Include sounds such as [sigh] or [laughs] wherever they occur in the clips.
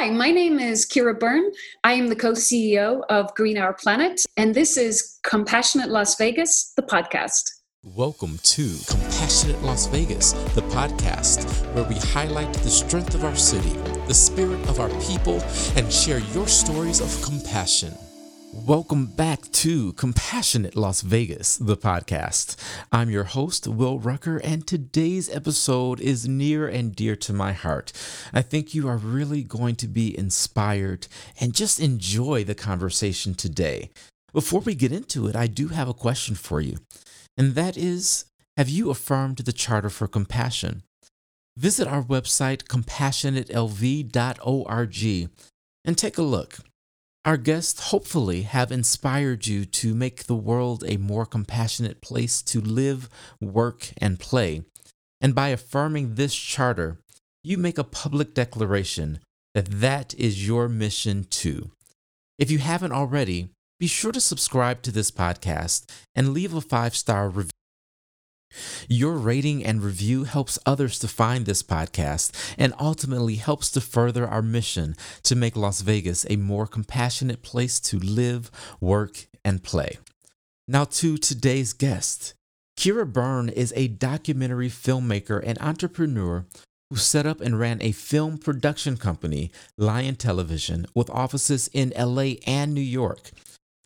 Hi, my name is Ciara Byrne. I am the co CEO of Green Our Planet, and this is Compassionate Las Vegas, the podcast. Welcome to Compassionate Las Vegas, the podcast where we highlight the strength of our city, the spirit of our people, and share your stories of compassion. Welcome back to Compassionate Las Vegas, the podcast. I'm your host, Will Rucker, and today's episode is near and dear to my heart. I think you are really going to be inspired and just enjoy the conversation today. Before we get into it, I do have a question for you, and that is Have you affirmed the Charter for Compassion? Visit our website, compassionatelv.org, and take a look. Our guests hopefully have inspired you to make the world a more compassionate place to live, work, and play. And by affirming this charter, you make a public declaration that that is your mission too. If you haven't already, be sure to subscribe to this podcast and leave a five star review. Your rating and review helps others to find this podcast and ultimately helps to further our mission to make Las Vegas a more compassionate place to live, work, and play. Now, to today's guest. Ciara Byrne is a documentary filmmaker and entrepreneur who set up and ran a film production company, Lion Television, with offices in LA and New York.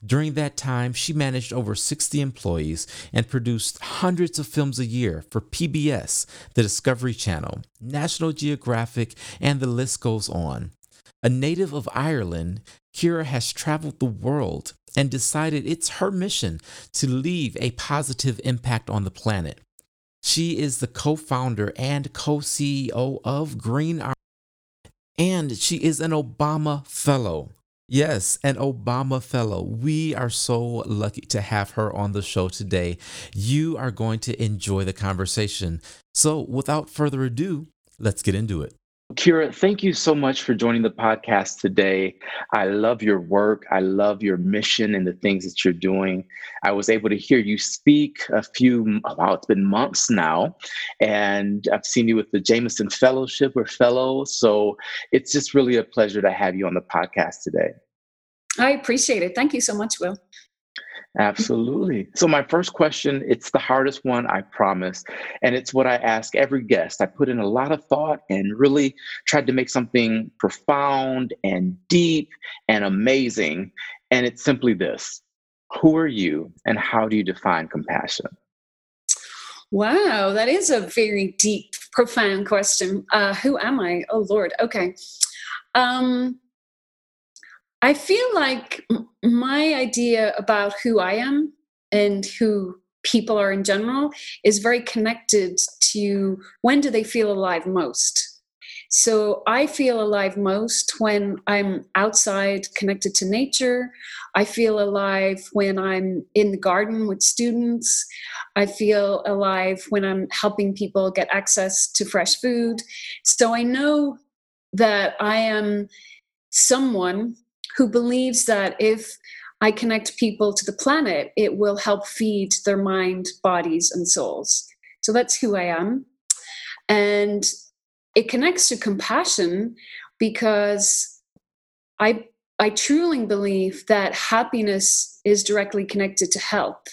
During that time, she managed over 60 employees and produced hundreds of films a year for PBS, the Discovery Channel, National Geographic, and the list goes on. A native of Ireland, Ciara has traveled the world and decided it's her mission to leave a positive impact on the planet. She is the co founder and co CEO of Green Our and she is an Obama Fellow. Yes, an Obama Fellow. We are so lucky to have her on the show today. You are going to enjoy the conversation. So, without further ado, let's get into it. Ciara, thank you so much for joining the podcast today. I love your work. I love your mission and the things that you're doing. I was able to hear you speak a few, wow, it's been months now. And I've seen you with the Jameson Fellowship or Fellow. So it's just really a pleasure to have you on the podcast today. I appreciate it. Thank you so much, Will. Absolutely. So, my first question, it's the hardest one, I promise. And it's what I ask every guest. I put in a lot of thought and really tried to make something profound and deep and amazing. And it's simply this Who are you and how do you define compassion? Wow, that is a very deep, profound question. Uh, who am I? Oh, Lord. Okay. Um, I feel like my idea about who I am and who people are in general is very connected to when do they feel alive most. So I feel alive most when I'm outside connected to nature. I feel alive when I'm in the garden with students. I feel alive when I'm helping people get access to fresh food. So I know that I am someone who believes that if I connect people to the planet, it will help feed their mind, bodies, and souls. So that's who I am. And it connects to compassion because I I truly believe that happiness is directly connected to health.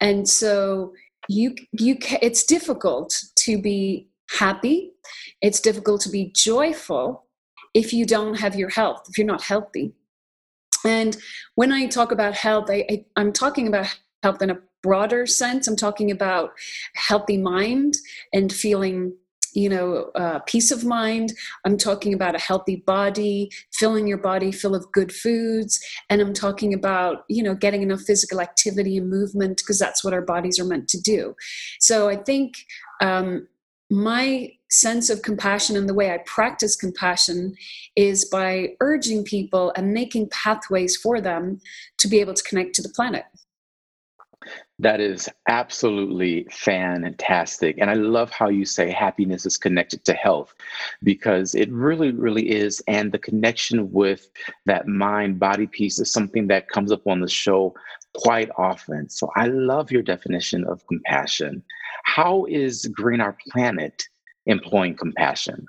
And so you you it's difficult to be happy. It's difficult to be joyful if you don't have your health, if you're not healthy. And when I talk about health, I, I, I'm talking about health in a broader sense. I'm talking about healthy mind and feeling you know uh, peace of mind i'm talking about a healthy body filling your body full of good foods and i'm talking about you know getting enough physical activity and movement because that's what our bodies are meant to do so i think um, my sense of compassion and the way I practice compassion is by urging people and making pathways for them to be able to connect to the planet. That is absolutely fantastic. And I love how you say happiness is connected to health because it really, really is. And the connection with that mind body piece is something that comes up on the show quite often. So I love your definition of compassion. How is Green Our Planet employing compassion?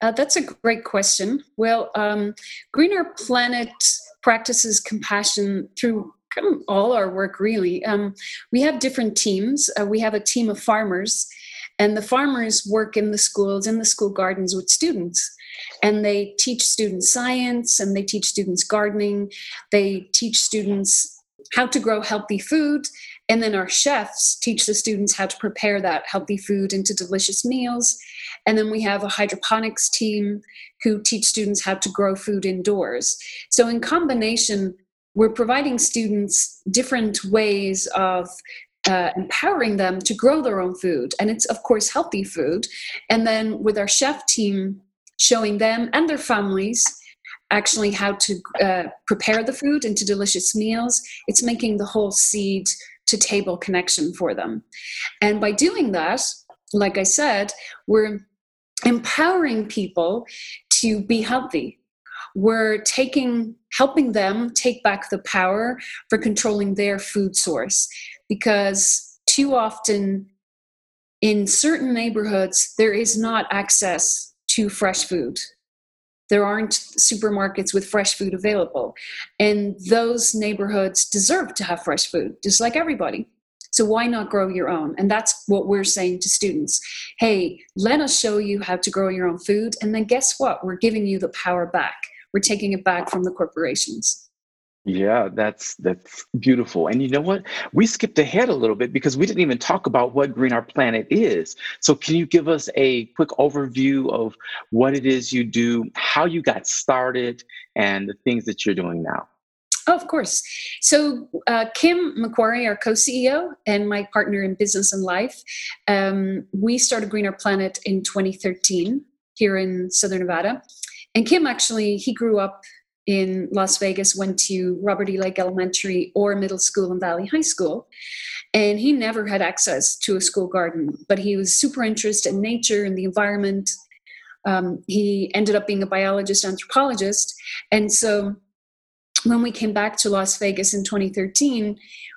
Uh, that's a great question. Well, um, Green Our Planet practices compassion through all our work, really. Um, we have different teams. Uh, we have a team of farmers, and the farmers work in the schools, in the school gardens with students. And they teach students science and they teach students gardening. They teach students how to grow healthy food and then our chefs teach the students how to prepare that healthy food into delicious meals. And then we have a hydroponics team who teach students how to grow food indoors. So, in combination, we're providing students different ways of uh, empowering them to grow their own food. And it's, of course, healthy food. And then with our chef team, showing them and their families actually how to uh, prepare the food into delicious meals. It's making the whole seed to table connection for them. And by doing that, like I said, we're empowering people to be healthy. We're taking, helping them take back the power for controlling their food source because too often in certain neighborhoods, there is not access to fresh food there aren't supermarkets with fresh food available. And those neighborhoods deserve to have fresh food, just like everybody. So why not grow your own? And that's what we're saying to students. Hey, let us show you how to grow your own food. And then guess what? We're giving you the power back. We're taking it back from the corporations. Yeah, that's that's beautiful. And you know what? We skipped ahead a little bit because we didn't even talk about what Green Our Planet is. So can you give us a quick overview of what it is you do, how you got started, and the things that you're doing now? Oh, of course. So, uh, Kim MacQuarrie, our co CEO, and my partner in business and life, um, we started Green Our Planet in 2013 here in Southern Nevada. And Kim actually, he grew up in Las Vegas went to Robert E. Lake Elementary or middle school and Valley High School. And he never had access to a school garden, but he was super interested in nature and the environment. Um, he ended up being a biologist, anthropologist. And so when we came back to Las Vegas in 2013,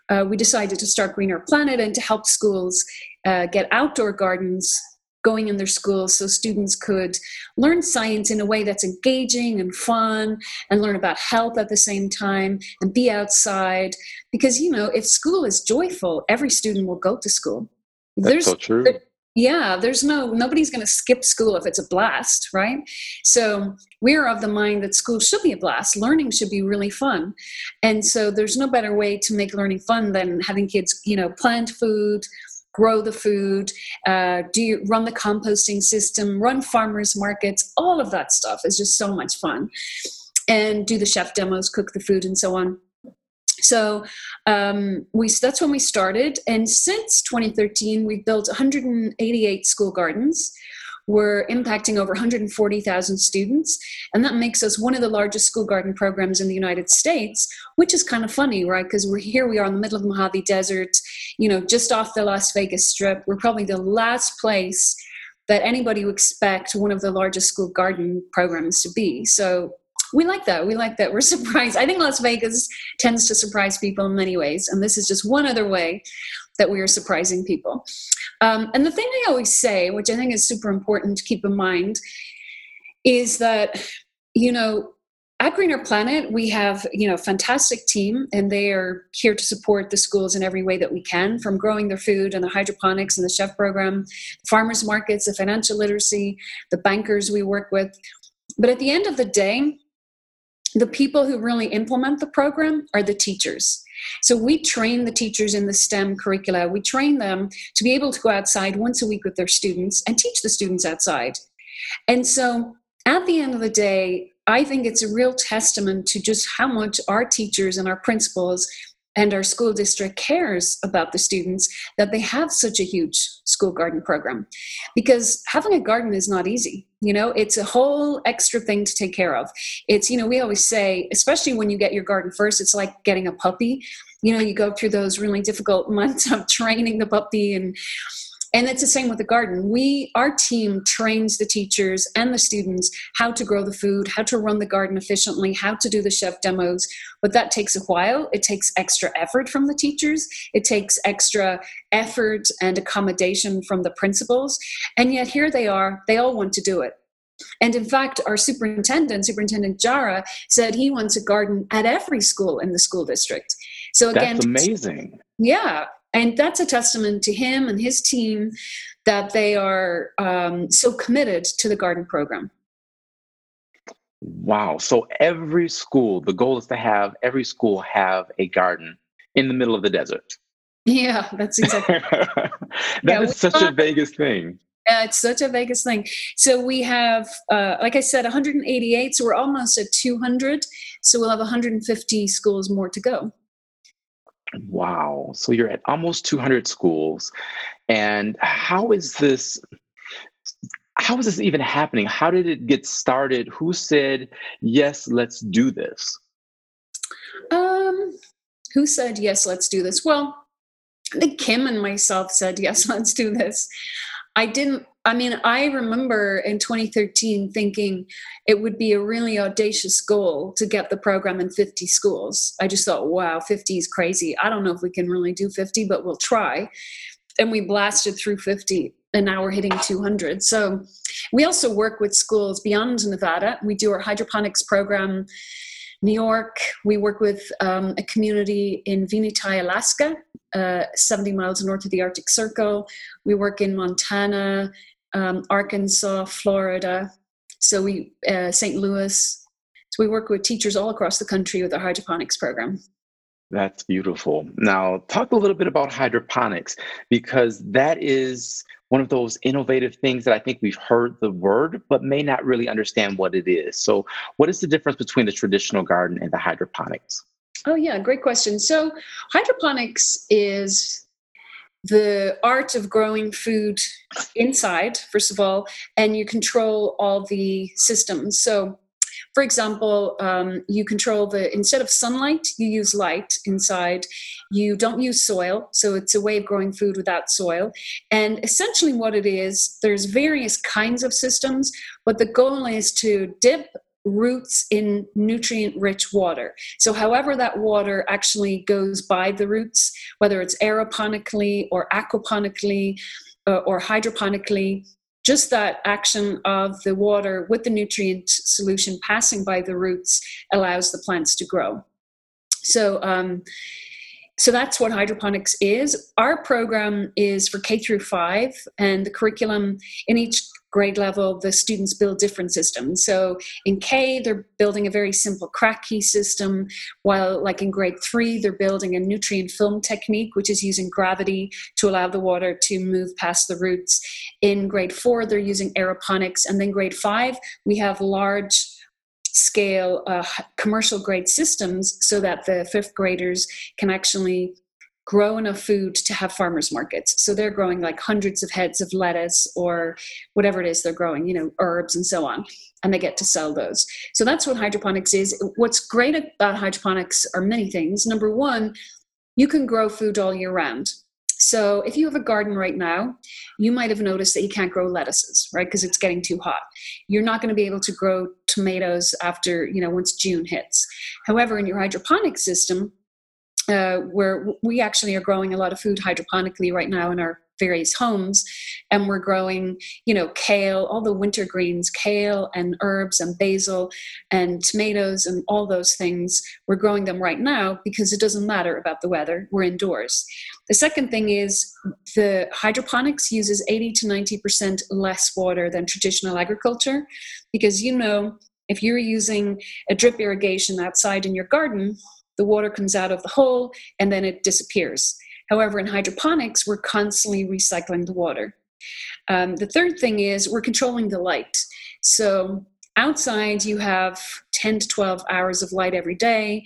uh, we decided to start Green Our Planet and to help schools uh, get outdoor gardens going in their schools so students could learn science in a way that's engaging and fun and learn about health at the same time and be outside. Because you know if school is joyful every student will go to school. That's there's so true. yeah there's no nobody's going to skip school if it's a blast right? So we're of the mind that school should be a blast. Learning should be really fun. And so there's no better way to make learning fun than having kids you know plant food grow the food, uh, do you run the composting system, run farmers markets, all of that stuff is just so much fun. And do the chef demos, cook the food, and so on. So um, we that's when we started, and since 2013, we've built 188 school gardens. We're impacting over 140,000 students, and that makes us one of the largest school garden programs in the United States, which is kind of funny, right? Because we're here, we are in the middle of the Mojave Desert, you know, just off the Las Vegas Strip. We're probably the last place that anybody would expect one of the largest school garden programs to be. So we like that. We like that. We're [laughs] surprised. I think Las Vegas tends to surprise people in many ways, and this is just one other way that we are surprising people. Um, and the thing I always say, which I think is super important to keep in mind, is that, you know, at Green Our Planet, we have, you know, a fantastic team and they are here to support the schools in every way that we can, from growing their food and the hydroponics and the chef program, farmers markets, the financial literacy, the bankers we work with. But at the end of the day, the people who really implement the program are the teachers. So we train the teachers in the STEM curricula. We train them to be able to go outside once a week with their students and teach the students outside. And so at the end of the day, I think it's a real testament to just how much our teachers and our principals and our school district cares about the students that they have such a huge school garden program. Because having a garden is not easy you know? It's a whole extra thing to take care of. It's you know we always say especially when you get your garden first it's like getting a puppy. You know you go through those really difficult [laughs] months of training the puppy and and it's the same with the garden. We our team trains the teachers and the students how to grow the food how to run the garden efficiently how to do the chef demos. But that takes a while. It takes extra effort from the teachers. It takes extra effort and accommodation from the principals. And yet here they are. They all want to do it. And in fact, our superintendent, Superintendent Jara, said he wants a garden at every school in the school district. So again, that's amazing. Yeah, and that's a testament to him and his team that they are um, so committed to the garden program. Wow. So every school, the goal is to have every school have a garden in the middle of the desert. Yeah, that's exactly. [laughs] that yeah, is such a Vegas thing. Yeah, it's such a Vegas thing. So we have, uh, like I said, 188. So we're almost at 200. So we'll have 150 schools more to go. Wow. So you're at almost 200 schools. And how is this? How is this even happening? How did it get started? Who said, yes, let's do this? Um, who said, yes, let's do this? Well, I think Kim and myself said, yes, [laughs] let's do this. I didn't, I mean, I remember in 2013 thinking it would be a really audacious goal to get the program in 50 schools. I just thought, wow, 50 is crazy. I don't know if we can really do 50, but we'll try. And we blasted through 50, and now we're hitting 200. So we also work with schools beyond Nevada. We do our hydroponics program New York, we work with um, a community in Venetie, Alaska, uh, 70 miles north of the Arctic Circle. We work in Montana, um, Arkansas, Florida. So we, uh, St. Louis. So we work with teachers all across the country with our hydroponics program. That's beautiful. Now, talk a little bit about hydroponics because that is one of those innovative things that I think we've heard the word, but may not really understand what it is. So, what is the difference between the traditional garden and the hydroponics? Oh, yeah, great question. So, hydroponics is the art of growing food inside, first of all, and you control all the systems. So, for example, um, you control the, instead of sunlight, you use light inside. You don't use soil, so it's a way of growing food without soil. And essentially, what it is, there's various kinds of systems, but the goal is to dip roots in nutrient rich water. So, however, that water actually goes by the roots, whether it's aeroponically or aquaponically uh, or hydroponically, just that action of the water with the nutrient solution passing by the roots allows the plants to grow. So, um, so that's what hydroponics is. Our program is for K through five, and the curriculum in each grade level, the students build different systems. So in K, they're building a very simple Kratky system, while like in grade three, they're building a nutrient film technique, which is using gravity to allow the water to move past the roots. In grade four, they're using aeroponics. And then grade five, we have large scale uh, commercial grade systems so that the fifth graders can actually grow enough food to have farmers markets. So they're growing like hundreds of heads of lettuce or whatever it is they're growing, you know, herbs and so on, and they get to sell those. So that's what hydroponics is. What's great about hydroponics are many things. Number one, you can grow food all year round. So if you have a garden right now, you might have noticed that you can't grow lettuces, right? Because it's getting too hot. You're not going to be able to grow tomatoes after, you know, once June hits. However, in your hydroponic system, uh, where we actually are growing a lot of food hydroponically right now in our various homes. And we're growing you know kale all the winter greens kale and herbs and basil and tomatoes and all those things. We're growing them right now because it doesn't matter about the weather. We're indoors. The second thing is the hydroponics uses 80 to 90% less water than traditional agriculture because you know if you're using a drip irrigation outside in your garden the water comes out of the hole and then it disappears. However, in hydroponics, we're constantly recycling the water. Um, the third thing is we're controlling the light. So outside, you have 10 to 12 hours of light every day.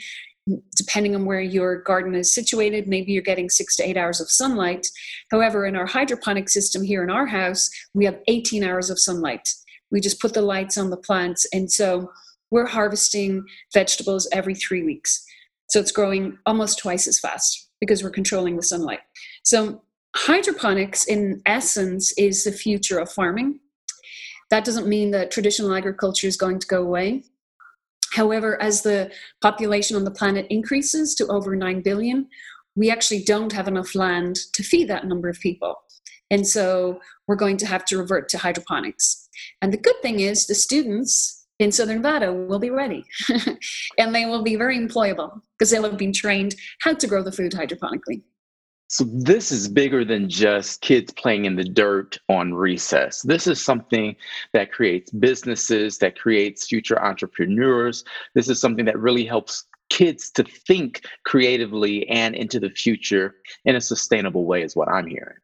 Depending on where your garden is situated, maybe you're getting six to eight hours of sunlight. However, in our hydroponic system here in our house, we have 18 hours of sunlight. We just put the lights on the plants. And so we're harvesting vegetables every three weeks. So it's growing almost twice as fast because we're controlling the sunlight. So hydroponics, in essence, is the future of farming. That doesn't mean that traditional agriculture is going to go away. However, as the population on the planet increases to over 9 billion, we actually don't have enough land to feed that number of people. And so we're going to have to revert to hydroponics. And the good thing is the students in Southern Nevada will be ready [laughs] and they will be very employable because they'll have been trained how to grow the food hydroponically. So this is bigger than just kids playing in the dirt on recess. This is something that creates businesses, that creates future entrepreneurs. This is something that really helps kids to think creatively and into the future in a sustainable way is what I'm hearing.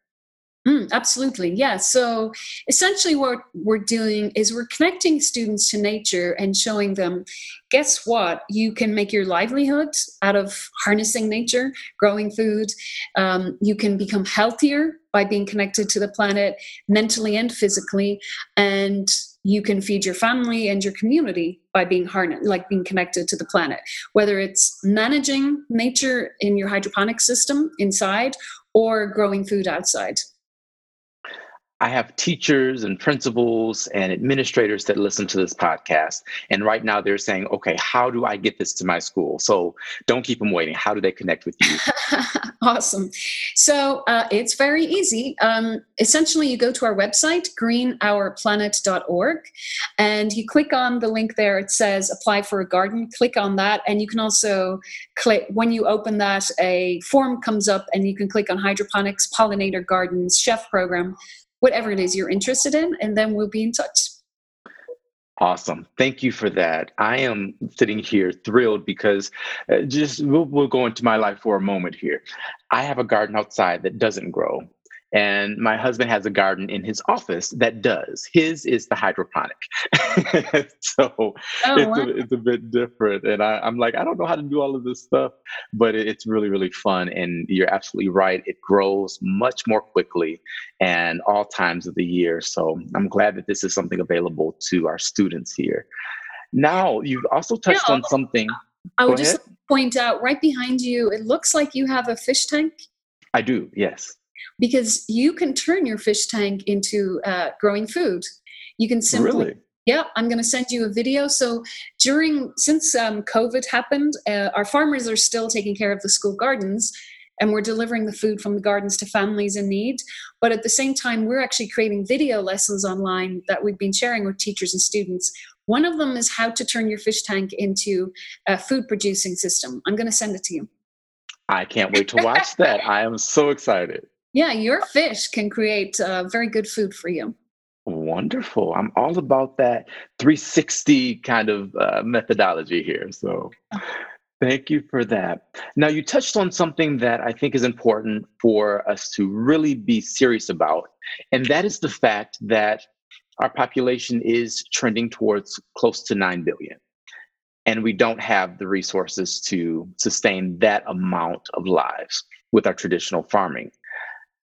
Mm, absolutely. Yeah. So essentially, what we're doing is we're connecting students to nature and showing them guess what? You can make your livelihood out of harnessing nature, growing food. Um, you can become healthier by being connected to the planet mentally and physically. And you can feed your family and your community by being harnessed, like being connected to the planet, whether it's managing nature in your hydroponic system inside or growing food outside. I have teachers and principals and administrators that listen to this podcast. And right now they're saying, okay, how do I get this to my school? So don't keep them waiting. How do they connect with you? [laughs] awesome. So uh, it's very easy. Um, essentially, you go to our website, greenourplanet.org, and you click on the link there. It says apply for a garden. Click on that. And you can also click, when you open that, a form comes up and you can click on hydroponics, pollinator gardens, chef program whatever it is you're interested in, and then we'll be in touch. Awesome. Thank you for that. I am sitting here thrilled because uh, just we'll, we'll go into my life for a moment here. I have a garden outside that doesn't grow. And my husband has a garden in his office that does. His is the hydroponic. [laughs] so oh, it's, wow. a, it's a bit different. And I, am like, I don't know how to do all of this stuff, but it, it's really, really fun. And you're absolutely right. It grows much more quickly and all times of the year. So I'm glad that this is something available to our students here. Now, you've also touched yeah, on something. I would just point out right behind you, it looks like you have a fish tank. I do, yes because you can turn your fish tank into uh, growing food. You can simply. Really? Yeah, I'm going to send you a video. So during since um, COVID happened, uh, our farmers are still taking care of the school gardens, and we're delivering the food from the gardens to families in need. But at the same time, we're actually creating video lessons online that we've been sharing with teachers and students. One of them is how to turn your fish tank into a food producing system. I'm going to send it to you. I can't wait to watch that. I am so excited. Yeah, your fish can create uh, very good food for you. Wonderful. I'm all about that 360 kind of uh, methodology here. So thank you for that. Now, you touched on something that I think is important for us to really be serious about, and that is the fact that our population is trending towards close to 9 billion. And we don't have the resources to sustain that amount of lives with our traditional farming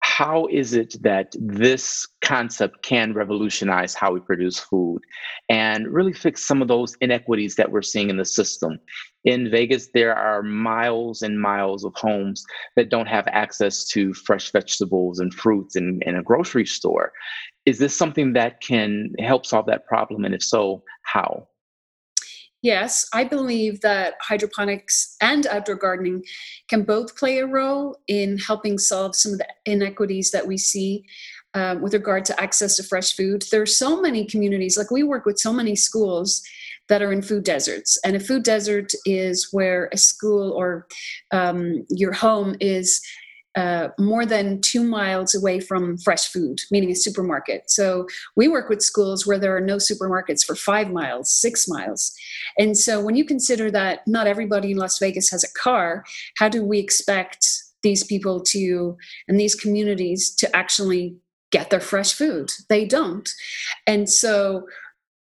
how is it that this concept can revolutionize how we produce food and really fix some of those inequities that we're seeing in the system? In Vegas, there are miles and miles of homes that don't have access to fresh vegetables and fruits in, in a grocery store. Is this something that can help solve that problem? And if so, how? Yes, I believe that hydroponics and outdoor gardening can both play a role in helping solve some of the inequities that we see um, with regard to access to fresh food. There are so many communities, like we work with so many schools that are in food deserts. And a food desert is where a school or um, your home is uh, more than two miles away from fresh food, meaning a supermarket. So we work with schools where there are no supermarkets for five miles, six miles. And so when you consider that not everybody in Las Vegas has a car, how do we expect these people to, and these communities to actually get their fresh food? They don't. And so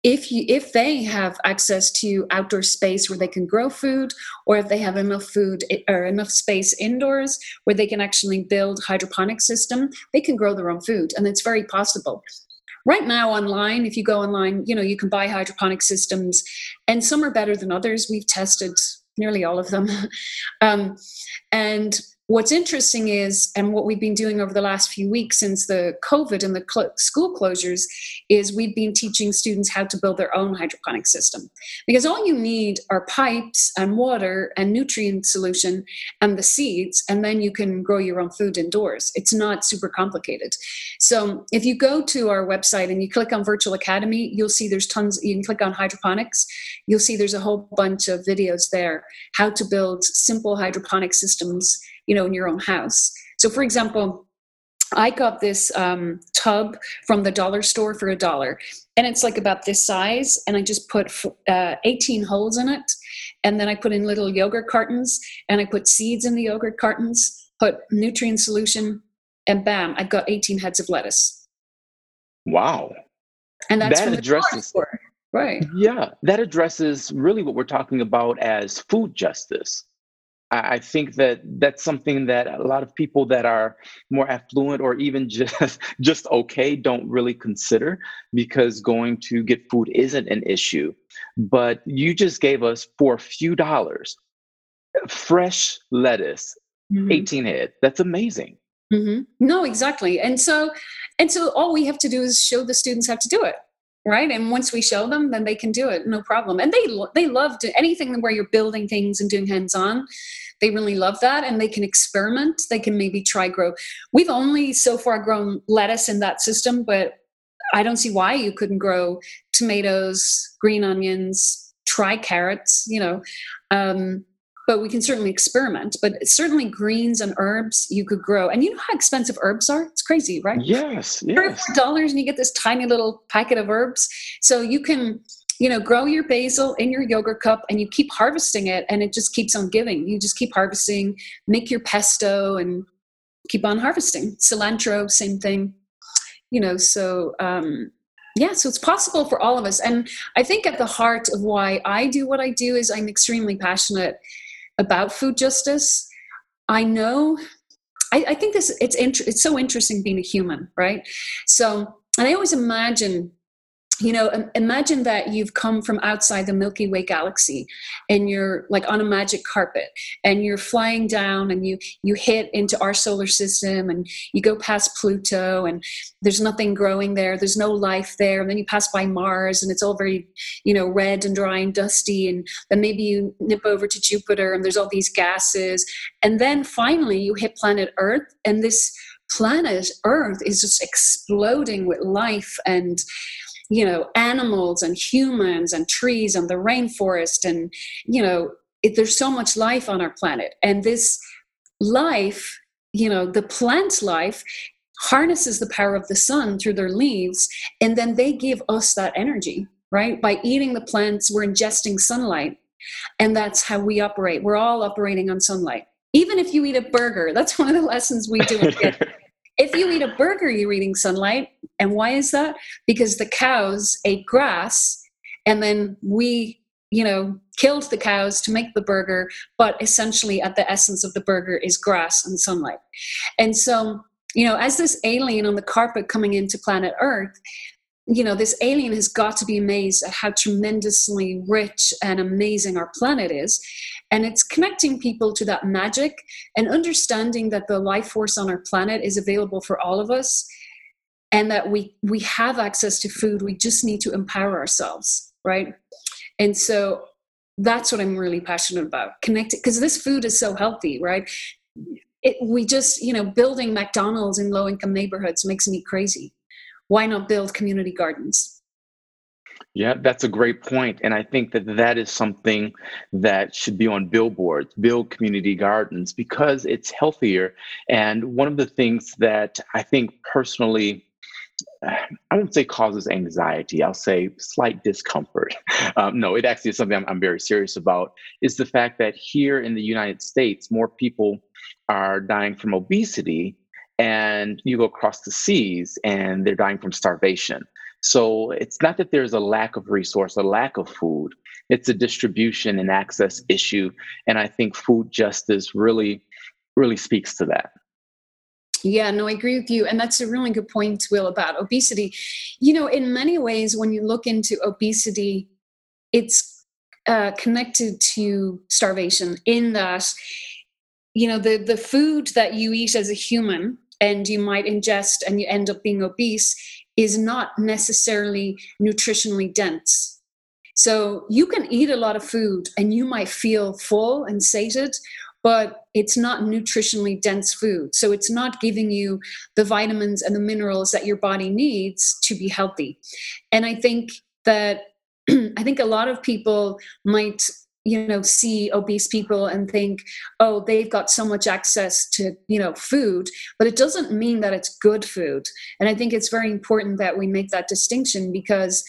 if you if they have access to outdoor space where they can grow food or if they have enough food or enough space indoors where they can actually build hydroponic system they can grow their own food and it's very possible. Right now online if you go online you know you can buy hydroponic systems and some are better than others. We've tested nearly all of them. [laughs] Um, and what's interesting is, and what we've been doing over the last few weeks since the COVID and the cl- school closures, is we've been teaching students how to build their own hydroponic system. Because all you need are pipes and water and nutrient solution and the seeds, and then you can grow your own food indoors. It's not super complicated. So if you go to our website and you click on Virtual Academy, you'll see there's tons, you can click on hydroponics, you'll see there's a whole bunch of videos there how to build simple hydroponic systems you know in your own house so for example I got this um, tub from the dollar store for a dollar, and it's like about this size. And I just put uh, 18 holes in it, and then I put in little yogurt cartons, and I put seeds in the yogurt cartons, put nutrient solution, and bam, I've got 18 heads of lettuce. Wow! And that's that addresses right. Yeah, that addresses really what we're talking about as food justice. I think that that's something that a lot of people that are more affluent or even [laughs] just just okay don't really consider because going to get food isn't an issue. But you just gave us for a few dollars fresh lettuce, mm-hmm. 18 head. That's amazing. Mm-hmm. No, exactly. And so and so all we have to do is show the students how to do it right? And once we show them then they can do it no problem. And they they love to, anything where you're building things and doing hands on they really love that and they can experiment. They can maybe try grow. We've only so far grown lettuce in that system but i don't see why you couldn't grow tomatoes green onions try carrots you know? Um, but we can certainly experiment. But certainly greens and herbs you could grow. And you know how expensive herbs are? It's crazy, right? Yes. yes. dollars and you get this tiny little packet of herbs. So you can, you know, grow your basil in your yogurt cup and you keep harvesting it and it just keeps on giving. You just keep harvesting, make your pesto and keep on harvesting. Cilantro, same thing. You know, so um yeah so it's possible for all of us and i think at the heart of why i do what i do is i'm extremely passionate about food justice. I know, I, I think this it's int- it's so interesting being a human, right? So, and I always imagine you know imagine that you've come from outside the milky way galaxy and you're like on a magic carpet and you're flying down and you you hit into our solar system and you go past pluto and there's nothing growing there there's no life there and then you pass by mars and it's all very you know red and dry and dusty and then maybe you nip over to jupiter and there's all these gases and then finally you hit planet earth and this planet earth is just exploding with life and you know animals and humans and trees and the rainforest and you know it, there's so much life on our planet. And this life you know the plant life harnesses the power of the sun through their leaves and then they give us that energy right? By eating the plants we're ingesting sunlight and that's how we operate. We're all operating on sunlight. Even if you eat a burger that's [laughs] one of the lessons we do [laughs] If you eat a burger, you're eating sunlight. And why is that? Because the cows ate grass and then we, you know, killed the cows to make the burger. But essentially, at the essence of the burger is grass and sunlight. And so, you know, as this alien on the carpet coming into planet Earth, you know, this alien has got to be amazed at how tremendously rich and amazing our planet is. And it's connecting people to that magic and understanding that the life force on our planet is available for all of us and that we we have access to food. We just need to empower ourselves right? And so that's what i'm really passionate about connecting because this food is so healthy right? It, we just you know building mcdonald's in low income neighborhoods makes me crazy. Why not build community gardens yeah, that's a great point. And I think that that is something that should be on billboards, build community gardens, because it's healthier. And one of the things that I think personally, I won't say causes anxiety, I'll say slight discomfort. [laughs] Um, no, it actually is something I'm, I'm very serious about, is the fact that here in the United States, more people are dying from obesity and you go across the seas and they're dying from starvation. So it's not that there's a lack of resource, a lack of food. It's a distribution and access issue. And I think food justice really, really speaks to that. Yeah, no, I agree with you. And that's a really good point, Will, about obesity. You know, in many ways, when you look into obesity, it's uh, connected to starvation in that you know the the food that you eat as a human and you might ingest and you end up being obese is not necessarily nutritionally dense so you can eat a lot of food and you might feel full and sated but it's not nutritionally dense food. So it's not giving you the vitamins and the minerals that your body needs to be healthy. And I think that [clears throat] I think a lot of people might you know see obese people and think oh they've got so much access to you know food but it doesn't mean that it's good food. And i think it's very important that we make that distinction because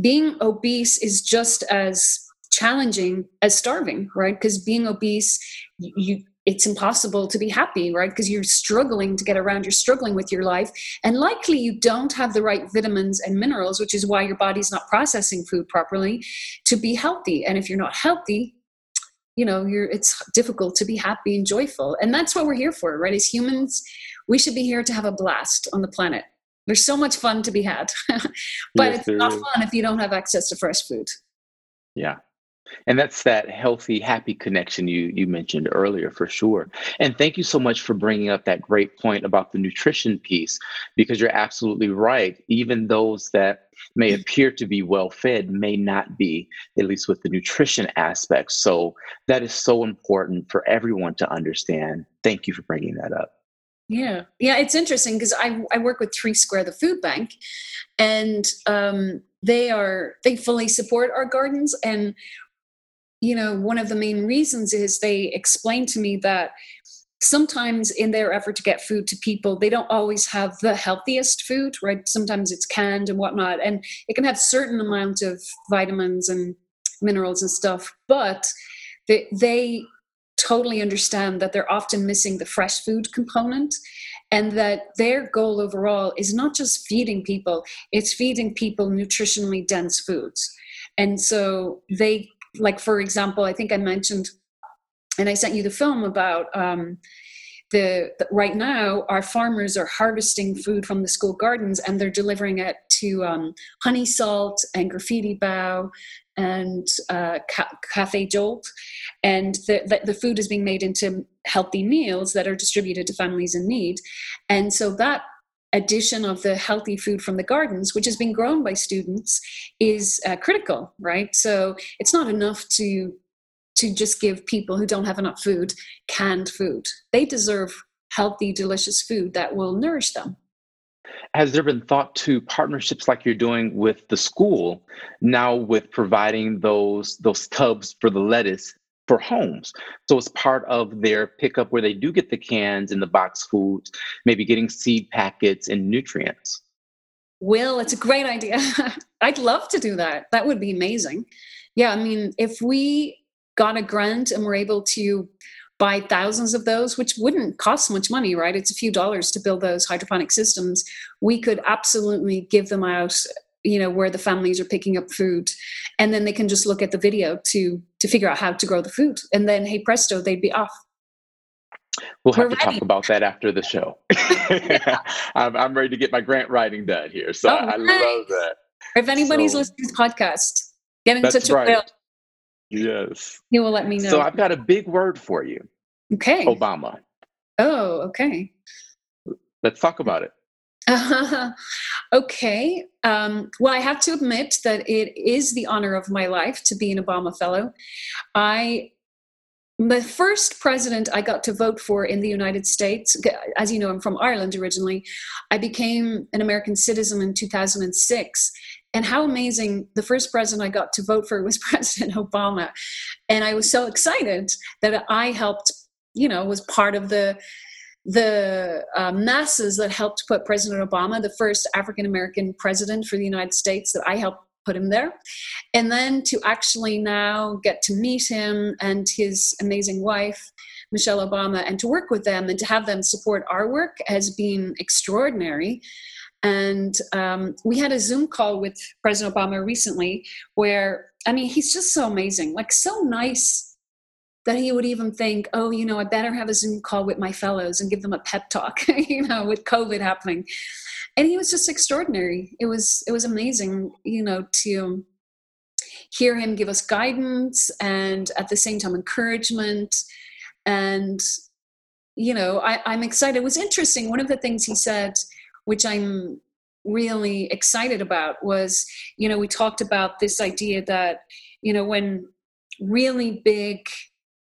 being obese is just as challenging as starving right? Because being obese you it's impossible to be happy, right? Because you're struggling to get around, you're struggling with your life, and likely you don't have the right vitamins and minerals, which is why your body's not processing food properly to be healthy. And if you're not healthy, you know, you're it's difficult to be happy and joyful. And that's what we're here for, right? As humans, we should be here to have a blast on the planet. There's so much fun to be had. [laughs] but yes, it's not is. fun if you don't have access to fresh food. Yeah, and that's that healthy happy connection you you mentioned earlier for sure. And thank you so much for bringing up that great point about the nutrition piece because you're absolutely right. Even those that may appear to be well fed may not be at least with the nutrition aspect. So that is so important for everyone to understand. Thank you for bringing that up. Yeah. Yeah it's interesting because I, I work with three square the food bank and um, they are they fully support our gardens and you know, one of the main reasons is they explained to me that sometimes in their effort to get food to people, they don't always have the healthiest food, right? Sometimes it's canned and whatnot, and it can have certain amount of vitamins and minerals and stuff, but they, they totally understand that they're often missing the fresh food component and that their goal overall is not just feeding people, it's feeding people nutritionally dense foods. And so they like for example i think i mentioned and i sent you the film about um, the, the, right now our farmers are harvesting food from the school gardens and they're delivering it to um, honey salt and Graffiti Bao and uh, Ca- cafe jolt. And the, the, the food is being made into healthy meals that are distributed to families in need. And so that addition of the healthy food from the gardens, which has been grown by students, is uh, critical, right? So it's not enough to to just give people who don't have enough food canned food. They deserve healthy, delicious food that will nourish them. Has there been thought to partnerships like you're doing with the school now with providing those those tubs for the lettuce for homes. So it's part of their pickup where they do get the cans and the box foods, maybe getting seed packets and nutrients. Will, it's a great idea. [laughs] I'd love to do that. That would be amazing. Yeah, I mean, if we got a grant and we're able to buy thousands of those, which wouldn't cost much money, right? It's a few dollars to build those hydroponic systems. We could absolutely give them out you know where the families are picking up food and then they can just look at the video to to figure out how to grow the food and then hey presto they'd be off We'll have We're to ready. talk about that after the show. [laughs] [laughs] I'm, I'm, ready to get my grant writing done here. So oh, I love that. If anybody's so, listening to this podcast, get in touch right. with Bill. Yes. He will let me know. So I've got a big word for you. Okay. Obama. Oh, okay. Let's talk about it. Uh, [laughs] okay. Um, well, I have to admit that it is the honor of my life to be an Obama Fellow. I the first president I got to vote for in the United States, as you know, I'm from Ireland originally. I became an American citizen in 2006. And how amazing the first president I got to vote for was [laughs] President Obama. And I was so excited that I helped, you know, was part of the the uh, masses that helped put President Obama, the first African American president for the United States, that I helped put him there. And then to actually now get to meet him and his amazing wife, Michelle Obama, and to work with them and to have them support our work has been extraordinary. And um, we had a Zoom call with President Obama recently where, I mean, he's just so amazing, like so nice that he would even think, oh, you know, I better have a Zoom call with my fellows and give them a pep talk, [laughs] you know, with COVID happening. And he was just extraordinary. It was it was amazing, you know, to hear him give us guidance and at the same time encouragement and you know, I, I'm excited. It was interesting. One of the things he said, which I'm really excited about, was, you know, we talked about this idea that, you know, when really big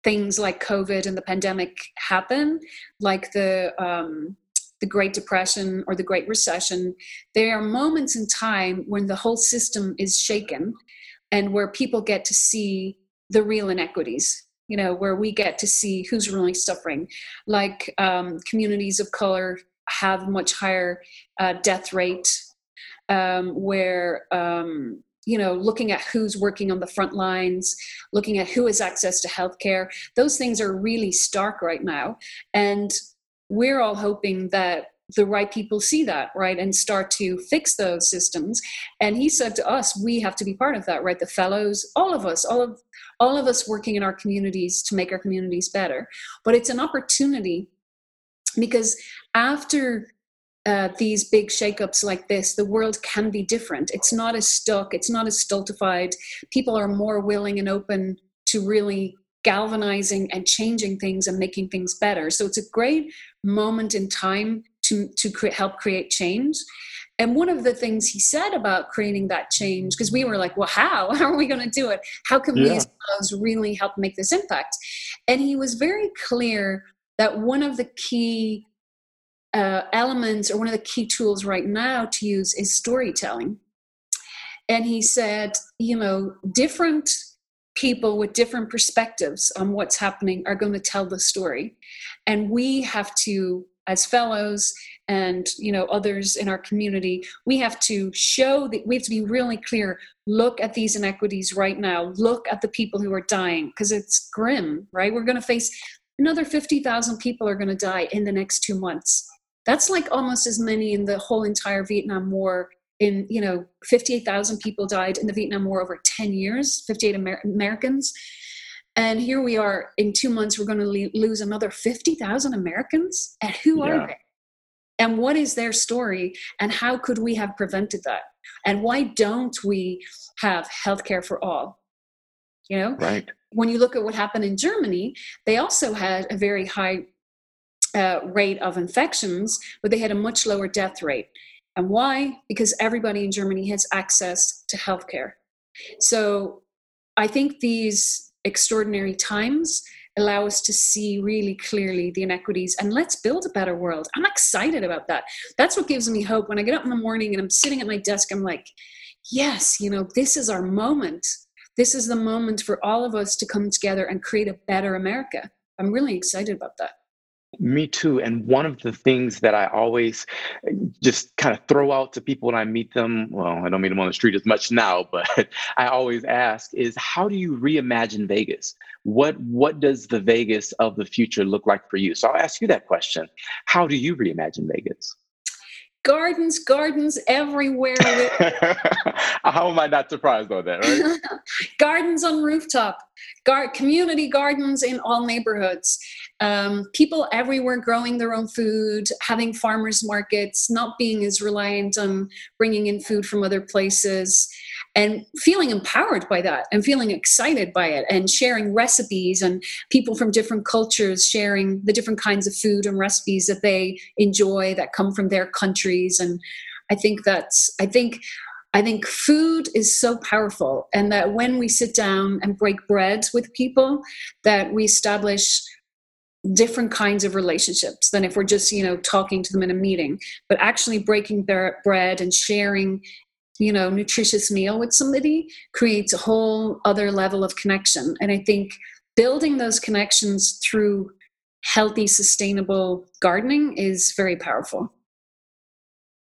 things like COVID and the pandemic happen, like the um, the Great Depression or the Great Recession, there are moments in time when the whole system is shaken and where people get to see the real inequities you know where we get to see who's really suffering. Like um, communities of color have much higher uh, death rate um, where um, you know looking at who's working on the front lines looking at who has access to healthcare those things are really stark right now. And we're all hoping that the right people see that right and start to fix those systems. And he said to us we have to be part of that right? The fellows all of us all of all of us working in our communities to make our communities better. But it's an opportunity because after uh, these big shakeups like this, the world can be different. It's not as stuck, it's not as stultified. People are more willing and open to really galvanizing and changing things and making things better. So it's a great moment in time to, to cre- help create change. And one of the things he said about creating that change, because we were like, well, how? [laughs] How are we going to do it? How can yeah. we as fellows really help make this impact? And he was very clear that one of the key uh, elements or one of the key tools right now to use is storytelling. And he said, you know, different people with different perspectives on what's happening are going to tell the story. And we have to, as fellows and you know others in our community we have to show that we have to be really clear look at these inequities right now look at the people who are dying because it's grim right we're going to face another 50,000 people are going to die in the next 2 months that's like almost as many in the whole entire Vietnam War. In you know, 58,000 people died in the Vietnam War over 10 years, 58 Amer- Americans. And here we are in two months, we're going to le- lose another 50,000 Americans. And who yeah. are they? And what is their story? And how could we have prevented that? And why don't we have healthcare for all? You know? Right. When you look at what happened in Germany, they also had a very high uh, rate of infections, but they had a much lower death rate. And why? Because everybody in Germany has access to healthcare. So I think these extraordinary times allow us to see really clearly the inequities and let's build a better world. I'm excited about that. That's what gives me hope. When I get up in the morning and I'm sitting at my desk, I'm like, yes, you know, this is our moment. This is the moment for all of us to come together and create a better America. I'm really excited about that. Me too. And one of the things that I always just kind of throw out to people when I meet them, well, I don't meet them on the street as much now, [laughs] but I always ask is how do you reimagine Vegas? What what does the Vegas of the future look like for you? So I'll ask you that question. How do you reimagine Vegas? gardens, gardens everywhere. [laughs] How am I not surprised on that, right? [laughs] gardens on rooftop, gar- community gardens in all neighborhoods. Um, people everywhere growing their own food, having farmers markets, not being as reliant on bringing in food from other places and feeling empowered by that and feeling excited by it and sharing recipes and people from different cultures sharing the different kinds of food and recipes that they enjoy that come from their countries. And i think that's i think I think food is so powerful, and that when we sit down and break bread with people, that we establish different kinds of relationships than if we're just you know talking to them in a meeting but actually breaking their bread and sharing you know nutritious meal with somebody creates a whole other level of connection. And i think building those connections through healthy sustainable gardening is very powerful.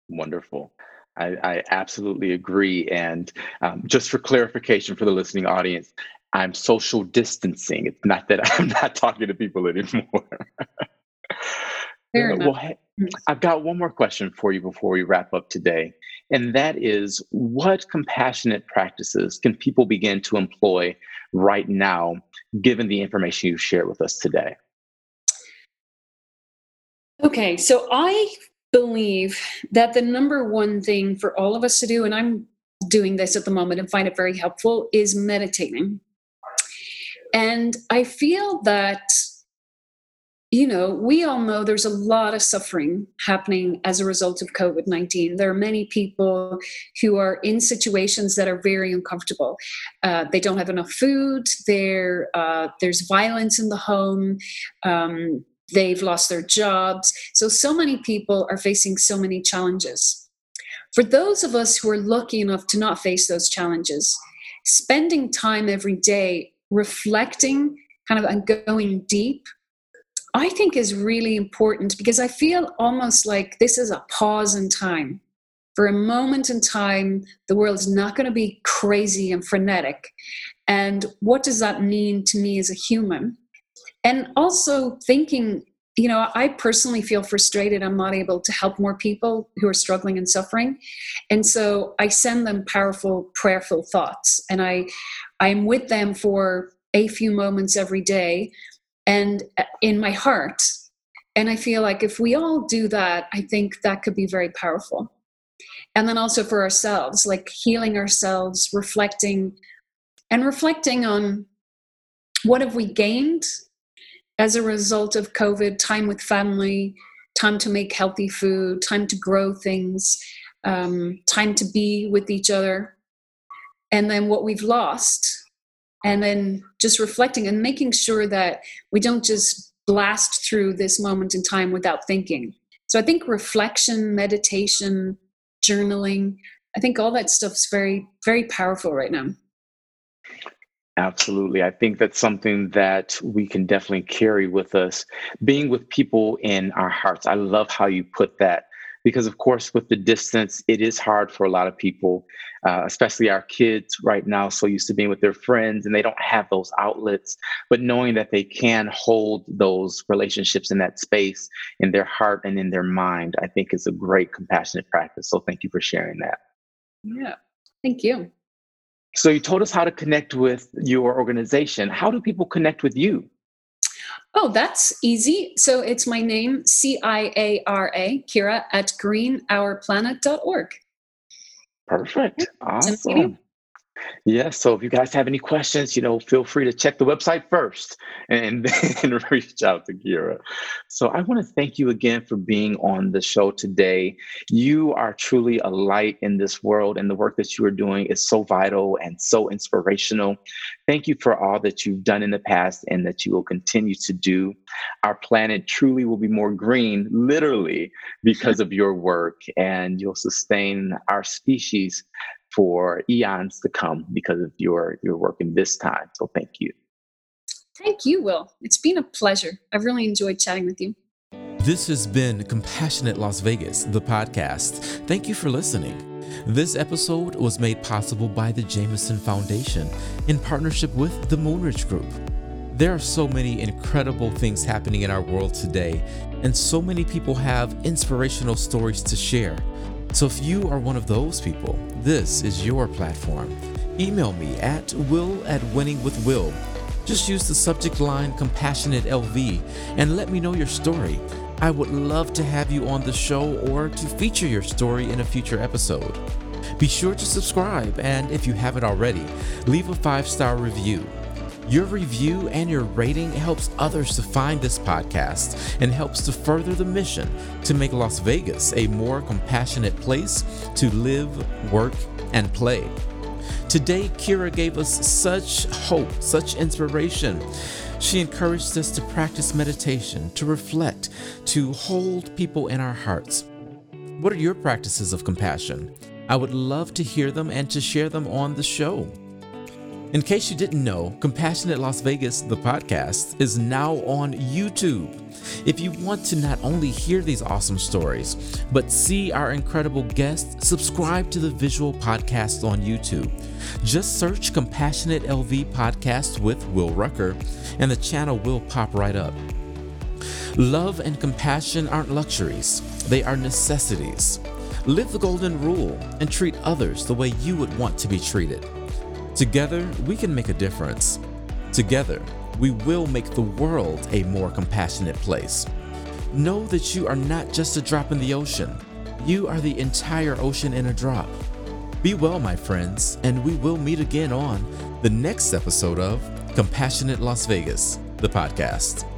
Wonderful. I, I, absolutely agree. And um, just for clarification for the listening audience, I'm social distancing. It's not that [laughs] I'm not talking to people anymore. [laughs] Fair well, mm. I've got one more question for you before we wrap up today. And that is what compassionate practices can people begin to employ right now, given the information you've shared with us today? Okay, so I believe that the number one thing for all of us to do, and I'm doing this at the moment and find it very helpful, is meditating. And I feel that you know, we all know there's a lot of suffering happening as a result of COVID 19. There are many people who are in situations that are very uncomfortable. Uh, they don't have enough food, uh, there's violence in the home, um, they've lost their jobs. So, so many people are facing so many challenges. For those of us who are lucky enough to not face those challenges, spending time every day reflecting kind of and going deep I think is really important because I feel almost like this is a pause in time. For a moment in time, the world's not going to be crazy and frenetic. And what does that mean to me as a human? And also thinking, you know, I personally feel frustrated. I'm not able to help more people who are struggling and suffering. And so I send them powerful, prayerful thoughts. And I I'm with them for a few moments every day and uh, in my heart. And I feel like if we all do that, I think that could be very powerful. And then also for ourselves, like healing ourselves, reflecting and reflecting on what have we gained as a result of COVID time with family, time to make healthy food, time to grow things, um, time to be with each other. And then what we've lost and then just reflecting and making sure that we don't just blast through this moment in time without thinking. So I think reflection, meditation, journaling, I think all that stuff's very, very powerful right now. Absolutely. I think that's something that we can definitely carry with us. Being with people in our hearts. I love how you put that because of course with the distance it is hard for a lot of people uh, especially our kids right now so used to being with their friends and they don't have those outlets. But knowing that they can hold those relationships in that space in their heart and in their mind i think is a great compassionate practice. So thank you for sharing that. Yeah. Thank you. So you told us how to connect with your organization. How do people connect with you Oh, that's easy. So it's my name, C I A R A, Ciara at greenourplanet.org. Perfect. Awesome. Yes. So if you guys have any questions, you know, feel free to check the website first and [laughs] then reach out to Ciara. So I want to thank you again for being on the show today. You are truly a light in this world, and the work that you are doing is so vital and so inspirational. Thank you for all that you've done in the past and that you will continue to do. Our planet truly will be more green, literally, because of your work, and you'll sustain our species for eons to come because of your your work in this time. So thank you. Thank you, Will. It's been a pleasure. I've really enjoyed chatting with you. This has been Compassionate Las Vegas, the podcast. Thank you for listening. This episode was made possible by the Jameson Foundation in partnership with the Moonridge Group. There are so many incredible things happening in our world today, and so many people have inspirational stories to share. So if you are one of those people, this is your platform. Email me at will at winningwithwill. Just use the subject line compassionate LV and let me know your story. I would love to have you on the show or to feature your story in a future episode. Be sure to subscribe and if you haven't already, leave a five star review. Your review and your rating helps others to find this podcast and helps to further the mission to make Las Vegas a more compassionate place to live, work, and play. Today, Ciara gave us such hope, such inspiration. She encouraged us to practice meditation, to reflect, to hold people in our hearts. What are your practices of compassion? I would love to hear them and to share them on the show. In case you didn't know, Compassionate Las Vegas, the podcast, is now on YouTube. If you want to not only hear these awesome stories, but see our incredible guests, subscribe to the visual podcast on YouTube. Just search Compassionate LV Podcast with Will Rucker, and the channel will pop right up. Love and compassion aren't luxuries, they are necessities. Live the golden rule and treat others the way you would want to be treated. Together, we can make a difference. Together, we will make the world a more compassionate place. Know that you are not just a drop in the ocean, you are the entire ocean in a drop. Be well, my friends, and we will meet again on the next episode of Compassionate Las Vegas, the podcast.